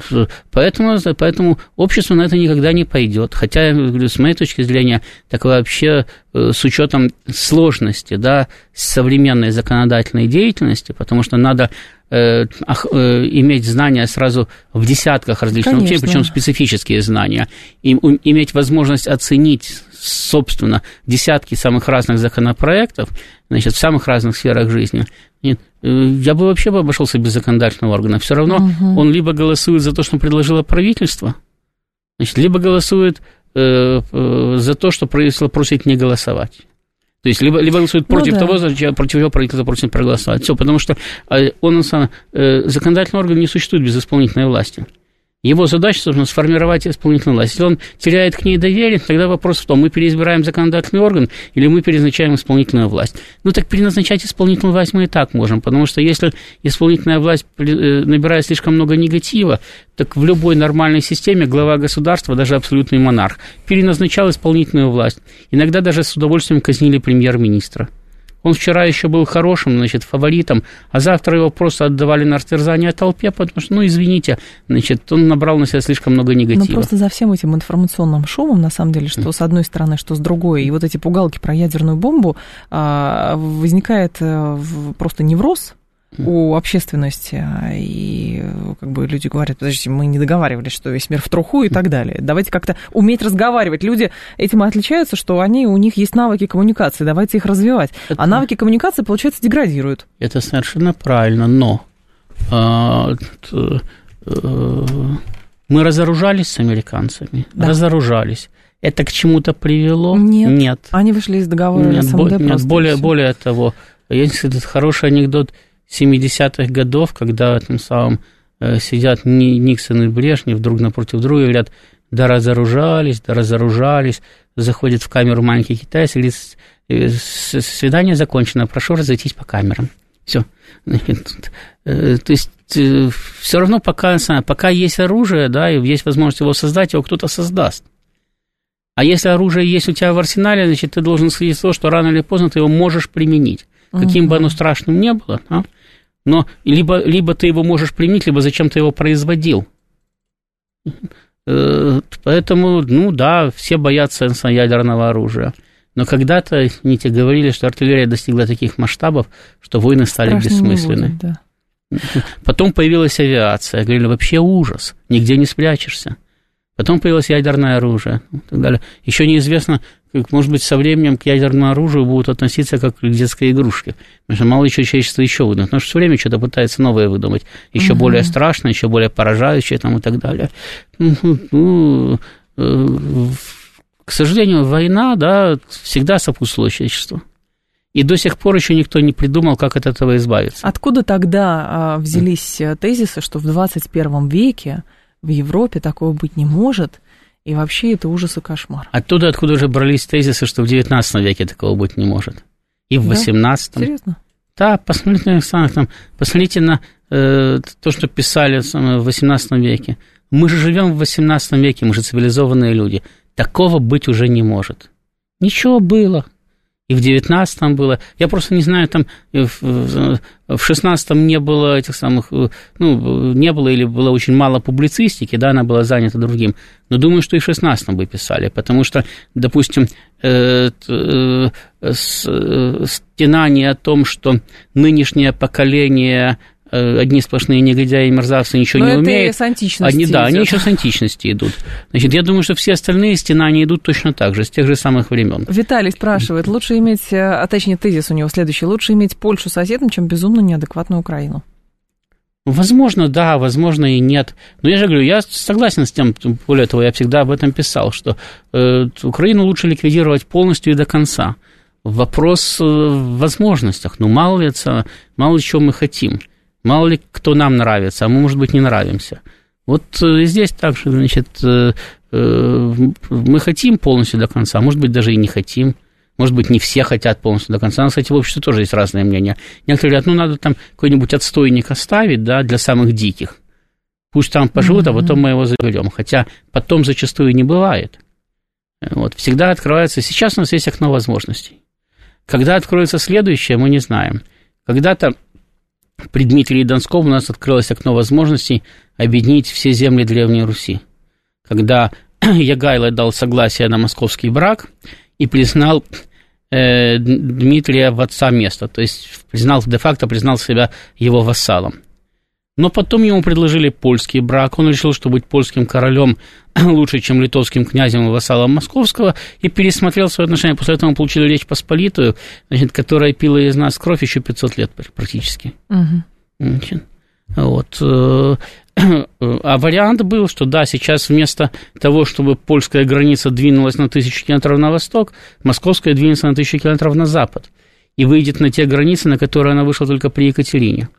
поэтому, поэтому общество на это никогда не пойдет. Хотя, я говорю, с моей точки зрения, так вообще э, с учетом сложности, да, современной законодательной деятельности, потому что надо э, э, иметь знания сразу в десятках различных Конечно. причем специфические знания, и у- иметь возможность оценить, собственно, десятки самых разных законопроектов, значит, в самых разных сферах жизни. Нет, э, я бы вообще бы обошелся без законодательного органа. Все равно Мгм. он либо голосует за то, что предложило правительство, значит, либо голосует э, э, за то, что правительство просит не голосовать. То есть, либо, либо голосует Ну против да. того, против чего правительство просит проголосовать. Все, потому что э, он, сам- э, законодательный орган не существует без исполнительной власти. Его задача, собственно, сформировать исполнительную власть. Если он теряет к ней доверие, тогда вопрос в том, мы переизбираем законодательный орган или мы переназначаем исполнительную власть. Ну так переназначать исполнительную власть мы и так можем, потому что если исполнительная власть э, набирает слишком много негатива, так в любой нормальной системе глава государства, даже абсолютный монарх, переназначал исполнительную власть. Иногда даже с удовольствием казнили премьер-министра. Он вчера еще был хорошим, значит, фаворитом, а завтра его просто отдавали на растерзание толпе, потому что, ну, извините, значит, он набрал на себя слишком много Ну, негатива. просто за всем этим информационным шумом, на самом деле, что с одной стороны, что с другой, и вот эти пугалки про ядерную бомбу, а, возникает э, просто невроз у общественности, а, и э, как бы люди говорят, подождите, мы не договаривались, что весь мир в труху и так далее. Давайте как-то уметь разговаривать. Люди этим и отличаются, что они, у них есть навыки коммуникации, давайте их развивать. Это- А навыки коммуникации, получается, деградируют. Это совершенно правильно, но а, т- э, мы разоружались с американцами, Да. разоружались. Это к чему-то привело? Нет. Нет. Они вышли из договора Нет, СМД нет, более, более того, есть этот хороший анекдот 70-х годов, когда там самом э, сидят Никсон и Брежнев друг напротив друга и говорят, да разоружались, да разоружались, заходит в камеру маленький китайец и говорит, «Э, свидание закончено, прошу разойтись по камерам. Все. Э, то есть все равно пока, пока есть оружие, да, и есть возможность его создать, его кто-то создаст. А если оружие есть у тебя в арсенале, значит, ты должен следить за то, что рано или поздно ты его можешь применить. Каким бы оно страшным ни было, да? Но либо, либо ты его можешь применить, либо зачем ты его производил. Э, поэтому, ну да, все боятся ядерного оружия. Но когда-то не те говорили, что артиллерия достигла таких масштабов, что войны стали Страшно бессмысленны. Будет, да. Потом появилась авиация. Говорили, вообще ужас, нигде не спрячешься. Потом появилось ядерное оружие и так далее. Еще неизвестно, может быть, со временем к ядерному оружию будут относиться как к детской игрушке. Потому что мало еще человечество еще выдумает. Потому что все время что-то пытается новое выдумать. Еще угу. более страшное, еще более поражающее там, и так далее. Ну, ну э, к сожалению, война да, всегда сопутствовала человечеству. И до сих пор еще никто не придумал, как от этого избавиться. Откуда тогда а, взялись э, тезисы, что в 21 веке в Европе такого быть не может, и вообще это ужас и кошмар? Оттуда, откуда уже брались тезисы, что в 19 веке такого быть не может. И в да? 18 Серьезно? Да, посмотрите на, там, посмотрите на э, то, что писали в 18 веке. Мы же живем в 18 веке, мы же цивилизованные люди. Такого быть уже не может. Ничего было и в 19-м было. Я просто не знаю, там в 16-м не было этих самых, ну, не было или было очень мало публицистики, да, она была занята другим. Но думаю, что и в 16-м бы писали, потому что, допустим, э, э, э, стенание о том, что нынешнее поколение Э, одни сплошные негодяи и мерзавцы ничего Но не это умеют. с античности они, Да, идет. они еще с античности идут. Значит, я думаю, что все остальные стены, они идут точно так же, с тех же самых времен. Виталий спрашивает, лучше иметь, э, а точнее тезис у него следующий, лучше иметь Польшу соседом, чем безумно неадекватную Украину? Возможно, да, возможно и нет. Но я же говорю, я согласен с тем, более того, я всегда об этом писал, что э, Украину лучше ликвидировать полностью и до конца. Вопрос э, в возможностях. Ну, мало ли, это, мало ли чего мы хотим. Мало ли кто нам нравится, а мы, может быть, не нравимся. Вот э, здесь также, значит, э, э, мы хотим полностью до конца, а может быть, даже и не хотим. Может быть, не все хотят полностью до конца. У нас, кстати, в обществе тоже есть разные мнения. Некоторые говорят, ну, надо там какой-нибудь отстойник оставить, да, для самых диких. Пусть там поживут, mm-hmm. а потом мы его заберем. Хотя потом зачастую не бывает. Вот, всегда открывается... Сейчас у нас есть окно возможностей. Когда откроется следующее, мы не знаем. Когда-то при Дмитрии Донском у нас открылось окно возможностей объединить все земли Древней Руси. Когда Ягайло дал согласие на московский брак и признал э, Дмитрия в отца места, то есть признал, де-факто признал себя его вассалом. Но потом ему предложили польский брак. Он решил, что быть польским королем лучше, чем литовским князем и вассалом московского, и пересмотрел свои отношения. После этого он получил Речь Посполитую, значит, которая пила из нас кровь еще 500 лет практически. Угу. Вот. Э, а вариант был, что да, сейчас вместо того, чтобы польская граница двинулась на тысячу километров на восток, московская двинется на тысячу километров на запад и выйдет на те границы, на которые она вышла только при Екатерине.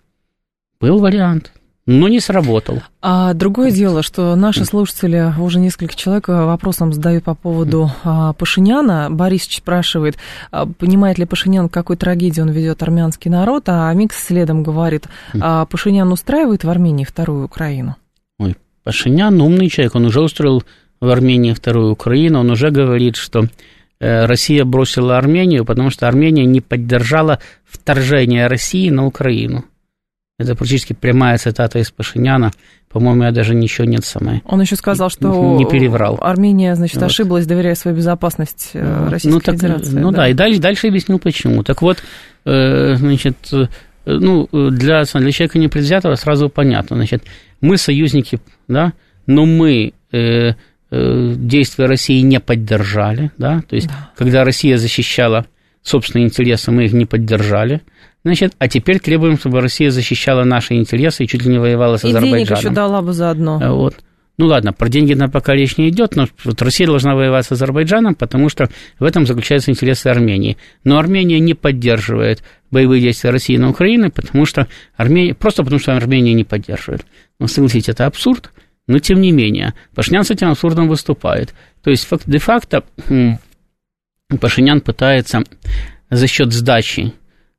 Был вариант но не сработал. А другое дело, что наши слушатели, уже несколько человек вопросом задают по поводу а, Пашиняна. Борис спрашивает, а, понимает ли Пашинян, к какой трагедии он ведет армянский народ, а Микс следом говорит, а Пашинян устраивает в Армении вторую Украину? Ой, Пашинян умный человек, он уже устроил в Армении вторую Украину, он уже говорит, что э, Россия бросила Армению, потому что Армения не поддержала вторжение России на Украину. Это практически прямая цитата из Пашиняна. По-моему, я даже ничего нет самой. Он еще сказал, что не переврал. Армения, значит, вот. ошиблась, доверяя свою безопасность э, Российской ну, так, Федерации. Ну да, да и дальше, дальше объяснил, почему. Так вот, э, значит, э, ну, для, для человека непредвзятого сразу понятно. Значит, мы союзники, да, но мы э, э, действия России не поддержали, да, то есть, да. когда Россия защищала собственные интересы, мы их не поддержали. Значит, а теперь требуем, чтобы Россия защищала наши интересы и чуть ли не воевала с и Азербайджаном. И денег еще дала бы заодно. Вот. Ну ладно, про деньги на пока речь не идет, но вот Россия должна воевать с Азербайджаном, потому что в этом заключаются интересы Армении. Но Армения не поддерживает боевые действия России на Украине, потому что Армения, просто потому что Армения не поддерживает. Ну, согласитесь, это абсурд, но тем не менее, Пашинян с этим абсурдом выступает. То есть, де-факто, Пашинян пытается за счет сдачи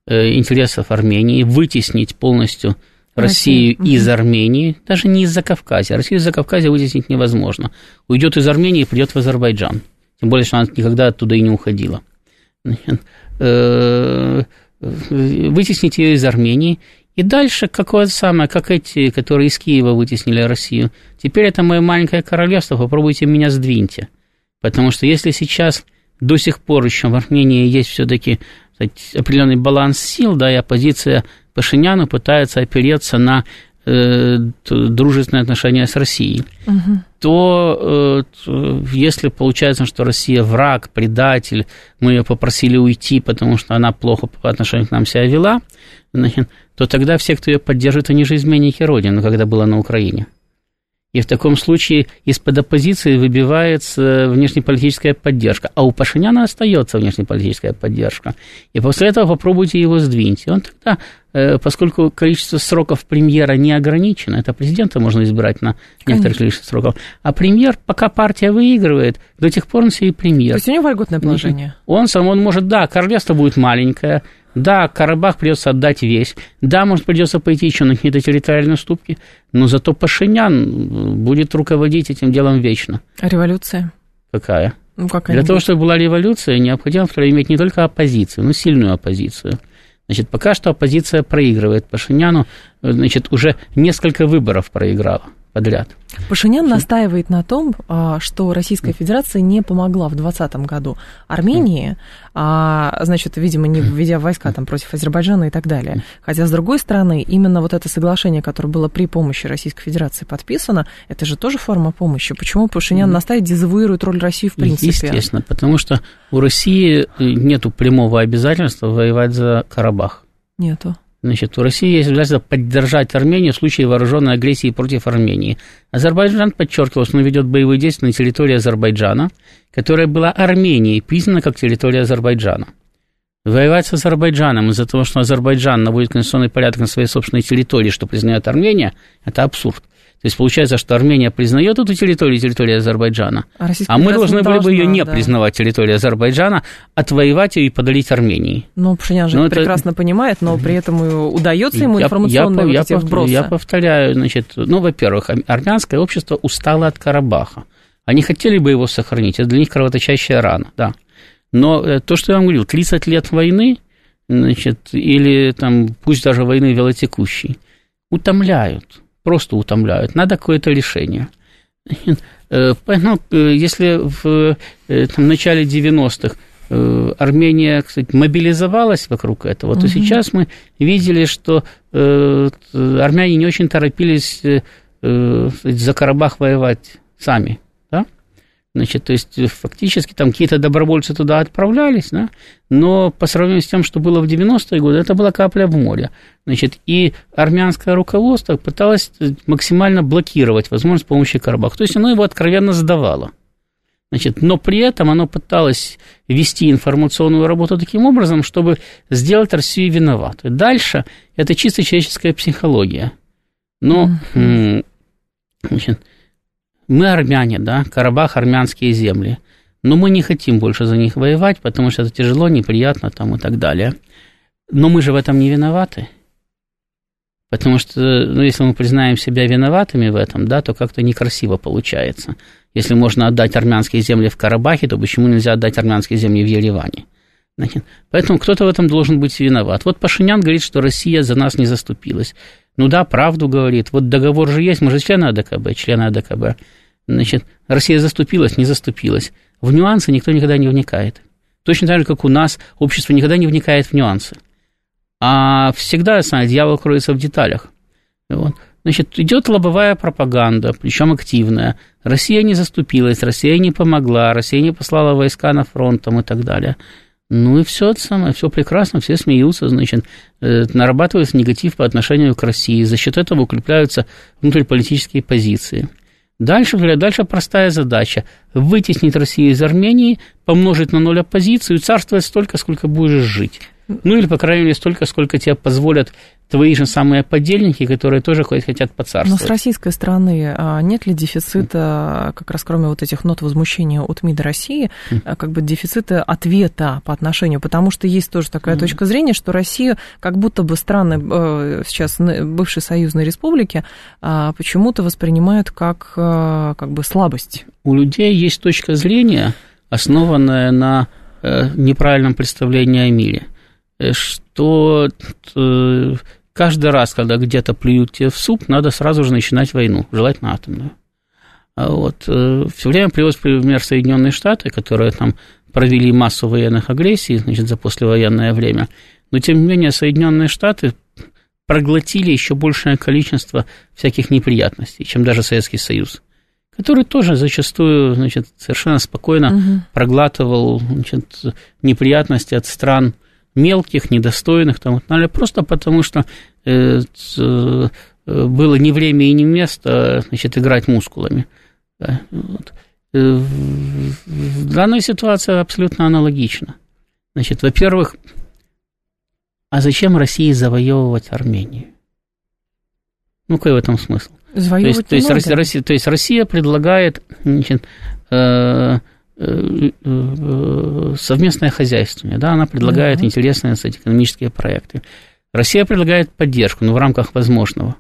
интересов Армении вытеснить полностью Россию Россия. из Армении, даже не из-за Кавказа. Россию из-за Кавказа вытеснить невозможно. Уйдет из Армении и придет в Азербайджан. Тем более, что она никогда оттуда и не уходила. Э, вытеснить ее из Армении. И дальше какое самое, как эти, которые из Киева вытеснили Россию. Теперь это мое маленькое королевство, попробуйте меня сдвиньте. Потому что если сейчас до сих пор еще в Армении есть все-таки определенный баланс сил, да, и оппозиция Пашиняну пытается опереться на э, дружественные отношения с Россией, угу. то э, если получается, что Россия враг, предатель, мы ее попросили уйти, потому что она плохо по отношению к нам себя вела, то тогда все, кто ее поддержит, они же изменники Родины, когда была на Украине. И в таком случае из-под оппозиции выбивается внешнеполитическая поддержка, а у Пашиняна остается внешнеполитическая поддержка. И после этого попробуйте его сдвинуть. И он тогда, э, поскольку количество сроков премьера не ограничено, это президента можно избирать на некоторое количество сроков, а премьер, пока партия выигрывает, до тех пор он себе и премьер. То есть у него вольготное положение? Он сам, он может, да, королевство будет маленькое, да, Карабах придется отдать весь. Да, может, придется пойти еще на какие-то территориальные уступки, но зато Пашинян будет руководить этим делом вечно. А революция? Какая? Ну, какая Для того, чтобы была революция, необходимо иметь не только оппозицию, но сильную оппозицию. Значит, пока что оппозиция проигрывает Пашиняну, значит, уже несколько выборов проиграла подряд. Пашинян настаивает на том, а, что Российская Федерация не помогла в 2020 году Армении, а, значит, видимо, не введя войска там против Азербайджана и так далее. Хотя, с другой стороны, именно вот это соглашение, которое было при помощи Российской Федерации подписано, это же тоже форма помощи. Почему Пашинян настаивает, дезавуирует роль России в принципе? Естественно, потому что у России нету прямого обязательства воевать за Карабах. Нету. Значит, у России есть обязательство поддержать Армению в случае вооруженной агрессии против Армении. Азербайджан подчеркивал, что он ведет боевые действия на территории Азербайджана, которая была Арменией признана как территория Азербайджана. Воевать с Азербайджаном из-за того, что Азербайджан наводит конституционный порядок на своей собственной территории, что признает Армения, это абсурд. То есть получается, что Армения признает эту территорию, территорию Азербайджана, а, а мы должны были бы ее не да. признавать территорией Азербайджана, отвоевать ее и подарить Армении. Ну, Пашинян же но это прекрасно понимает, но при этом удается ему я, информационные я, вот я, эти вбросы. Я повторяю, значит, ну, во-первых, армянское общество устало от Карабаха. Они хотели бы его сохранить, это для них кровоточащая рана, да. Но э, то, что я вам говорил, 30 лет войны, значит, или там, пусть даже войны велотекущей, утомляют просто утомляют. Надо какое-то решение. Э, ну, э, если в э, там, начале 90-х Армения, кстати, мобилизовалась вокруг этого, то угу. сейчас мы видели, что армяне не очень торопились за Карабах воевать сами. Значит, то есть фактически там какие-то добровольцы туда отправлялись, да, но по сравнению с тем, что было в 90-е годы, это была капля в море. Значит, и армянское руководство пыталось максимально блокировать возможность помощи Карабаху. То есть оно его откровенно сдавало. Значит, но при этом оно пыталось вести информационную работу таким образом, чтобы сделать Россию виноватой. Дальше это чисто человеческая психология. Но, mm-hmm. значит, мы армяне, да, Карабах, армянские земли, но мы не хотим больше за них воевать, потому что это тяжело, неприятно там и так далее. Но мы же в этом не виноваты. Потому что, ну, если мы признаем себя виноватыми в этом, да, то как-то некрасиво получается. Если можно отдать армянские земли в Карабахе, то почему нельзя отдать армянские земли в Ереване? Поэтому кто-то в этом должен быть виноват. Вот Пашинян говорит, что Россия за нас не заступилась. Ну да, правду говорит. Вот договор же есть, мы же члены АДКБ, члены АДКБ. Значит, Россия заступилась, не заступилась. В нюансы никто никогда не вникает. Точно так же, как у нас общество никогда не вникает в нюансы. А всегда, знаете, дьявол кроется в деталях. Вот. Значит, идет лобовая пропаганда, причем активная. Россия не заступилась, Россия не помогла, Россия не послала войска на фронт там, и так далее. Ну и все это самое, все прекрасно, все смеются, значит, э, нарабатывается негатив по отношению к России, за счет этого укрепляются внутриполитические позиции. Дальше, дальше простая задача. Вытеснить Россию из Армении, помножить на ноль оппозицию и царствовать столько, сколько будешь жить. Ну или, по крайней мере, столько, сколько тебе позволят твои же самые подельники, которые тоже хотят поцарствовать. Но с российской стороны а нет ли дефицита, как раз кроме вот этих нот возмущения от МИДа России, а как бы дефицита ответа по отношению, потому что есть тоже такая точка зрения, что Россию как будто бы страны сейчас бывшей союзной республики а, почему-то воспринимают как, как бы слабость. У людей есть точка зрения, основанная на э, неправильном представлении о мире что каждый раз, когда где-то плюют тебе в суп, надо сразу же начинать войну, желательно атомную. А вот, э, все время приводит пример Соединенные Штаты, которые там провели массу военных агрессий значит, за послевоенное время, но тем не менее Соединенные Штаты проглотили еще большее количество всяких неприятностей, чем даже Советский Союз, который тоже зачастую значит, совершенно спокойно угу. проглатывал значит, неприятности от стран мелких, недостойных, там, далее, просто потому что э, э, было не время и не место значит, играть мускулами. Да, вот. Э, в данной ситуации абсолютно аналогично. Значит, во-первых, а зачем России завоевывать Армению? Ну, какой в этом смысл? Завоевывать то есть, то есть, Россия, то есть Россия предлагает значит, э, совместное хозяйствование, да, она предлагает mm-hmm. интересные кстати, экономические проекты. Россия предлагает поддержку, но в рамках возможного.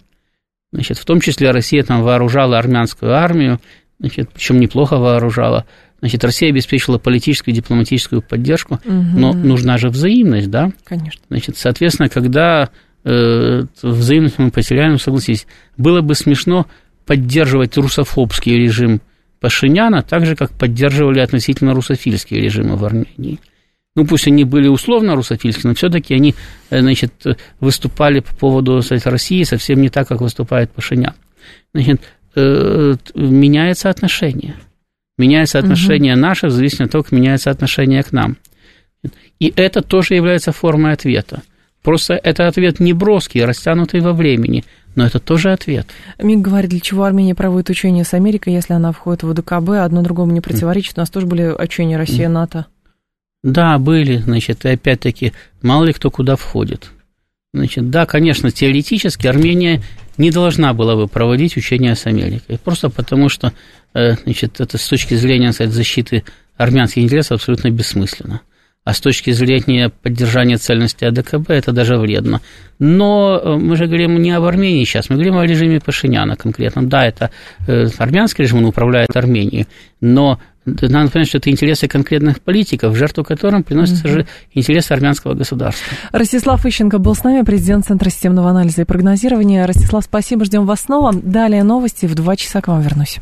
Значит, в том числе Россия там вооружала армянскую армию, значит, причем неплохо вооружала. Значит, Россия обеспечила политическую и дипломатическую поддержку, угу. но нужна же взаимность, да? Конечно. Значит, соответственно, когда э, взаимность мы потеряем, согласитесь, было бы смешно поддерживать русофобский режим Пашиняна, так же, как поддерживали относительно русофильские режимы в Армении. Ну, пусть они были условно русофильские, но все-таки они, э, значит, выступали по поводу кстати, России совсем не так, как выступает Пашинян. Значит, э, меняется отношение. Меняется отношение угу. наше, в зависимости от того, как меняется отношение к нам. И это тоже является формой ответа. Просто это ответ не броский, растянутый во времени, но это тоже ответ. МИГ говорит, для чего Армения проводит учения с Америкой, если она входит в ОДКБ, одно другому не противоречит. У нас тоже были учения Россия-НАТО. Да, были, значит, и опять-таки, мало ли кто куда входит. Значит, да, конечно, теоретически Армения не должна была бы проводить учения с Америкой, просто потому что, э, значит, это с точки зрения сказать, защиты армянских интересов абсолютно бессмысленно а с точки зрения поддержания цельности АДКБ это даже вредно. Но э, мы же говорим не об Армении сейчас, мы говорим о режиме Пашиняна конкретно. Да, это э, армянский режим, он управляет Арменией, но надо понять, что это интересы конкретных политиков, в жертву которым приносятся же интересы армянского государства. Ростислав Ищенко был с нами, президент Центра системного анализа и прогнозирования. Ростислав, спасибо, ждем вас снова. Далее новости, в два часа к вам вернусь.